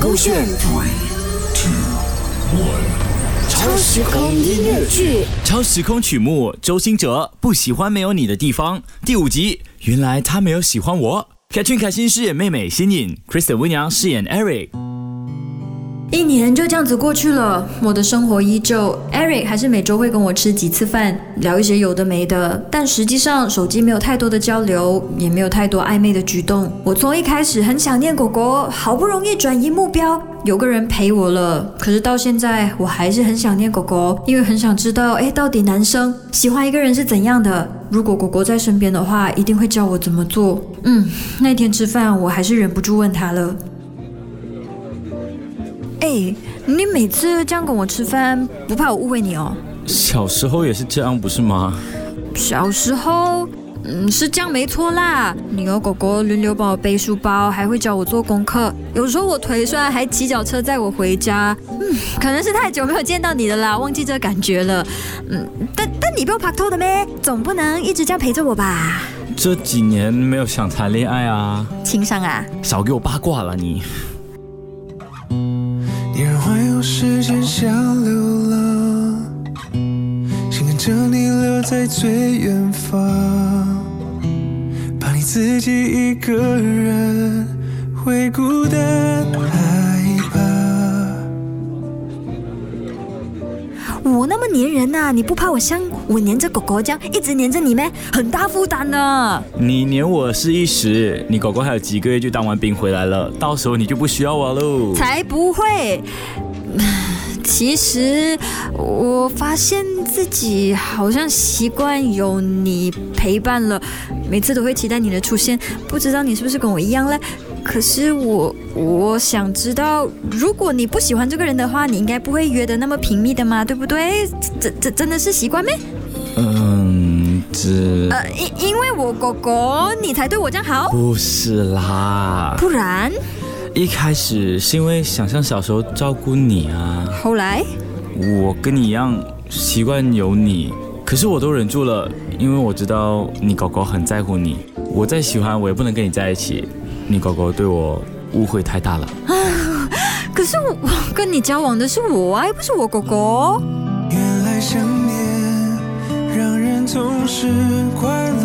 勾选 Three, two, one. 超时空音乐剧。超时空曲目，周星哲不喜欢没有你的地方。第五集，原来他没有喜欢我。凯俊凯欣饰演妹妹新颖，Kristen 温阳饰演 Eric。一年就这样子过去了，我的生活依旧。Eric 还是每周会跟我吃几次饭，聊一些有的没的，但实际上手机没有太多的交流，也没有太多暧昧的举动。我从一开始很想念狗狗，好不容易转移目标，有个人陪我了。可是到现在，我还是很想念狗狗，因为很想知道，哎，到底男生喜欢一个人是怎样的？如果狗狗在身边的话，一定会教我怎么做。嗯，那天吃饭，我还是忍不住问他了。哎，你每次这样跟我吃饭，不怕我误会你哦？小时候也是这样，不是吗？小时候，嗯，是这样没错啦。你和狗狗轮流帮我背书包，还会教我做功课。有时候我腿酸，还骑脚车载我回家。嗯，可能是太久没有见到你了啦，忘记这感觉了。嗯，但但你不要拍拖的咩？总不能一直这样陪着我吧？这几年没有想谈恋爱啊，情商啊？少给我八卦了你。时间像流浪，心跟着你留在最远方，怕你自己一个人会孤单害怕。我那么粘人呐、你不怕我像我粘着狗狗这样一直粘着你咩？很大负担的。你粘我是一时，你狗狗还有几个月就当完兵回来了，到时候你就不需要我喽。才不会。其实我发现自己好像习惯有你陪伴了，每次都会期待你的出现。不知道你是不是跟我一样嘞？可是我我想知道，如果你不喜欢这个人的话，你应该不会约的那么频密的嘛，对不对？这这真的是习惯没？嗯，这呃，因因为我狗狗，你才对我这样好，不是啦。不然一开始是因为想像小时候照顾你啊，后来我跟你一样习惯有你，可是我都忍住了，因为我知道你狗狗很在乎你。我再喜欢我也不能跟你在一起，你狗狗对我误会太大了。可是我我跟你交往的是我啊，又不是我狗狗。原来想念让人总是快乐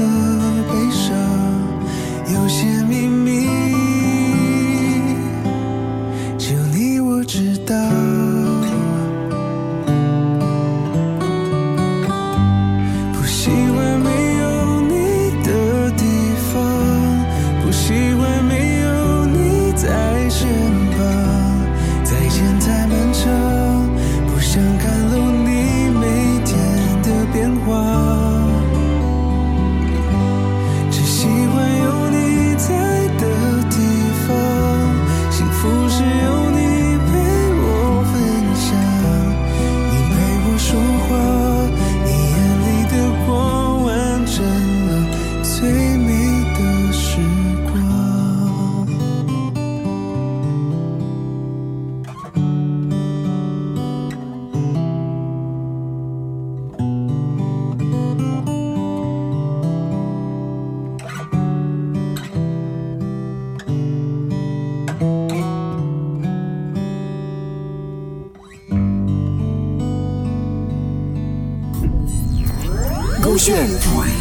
勾选 Three,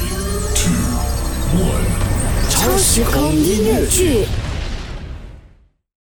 two, one. 超时空音乐剧。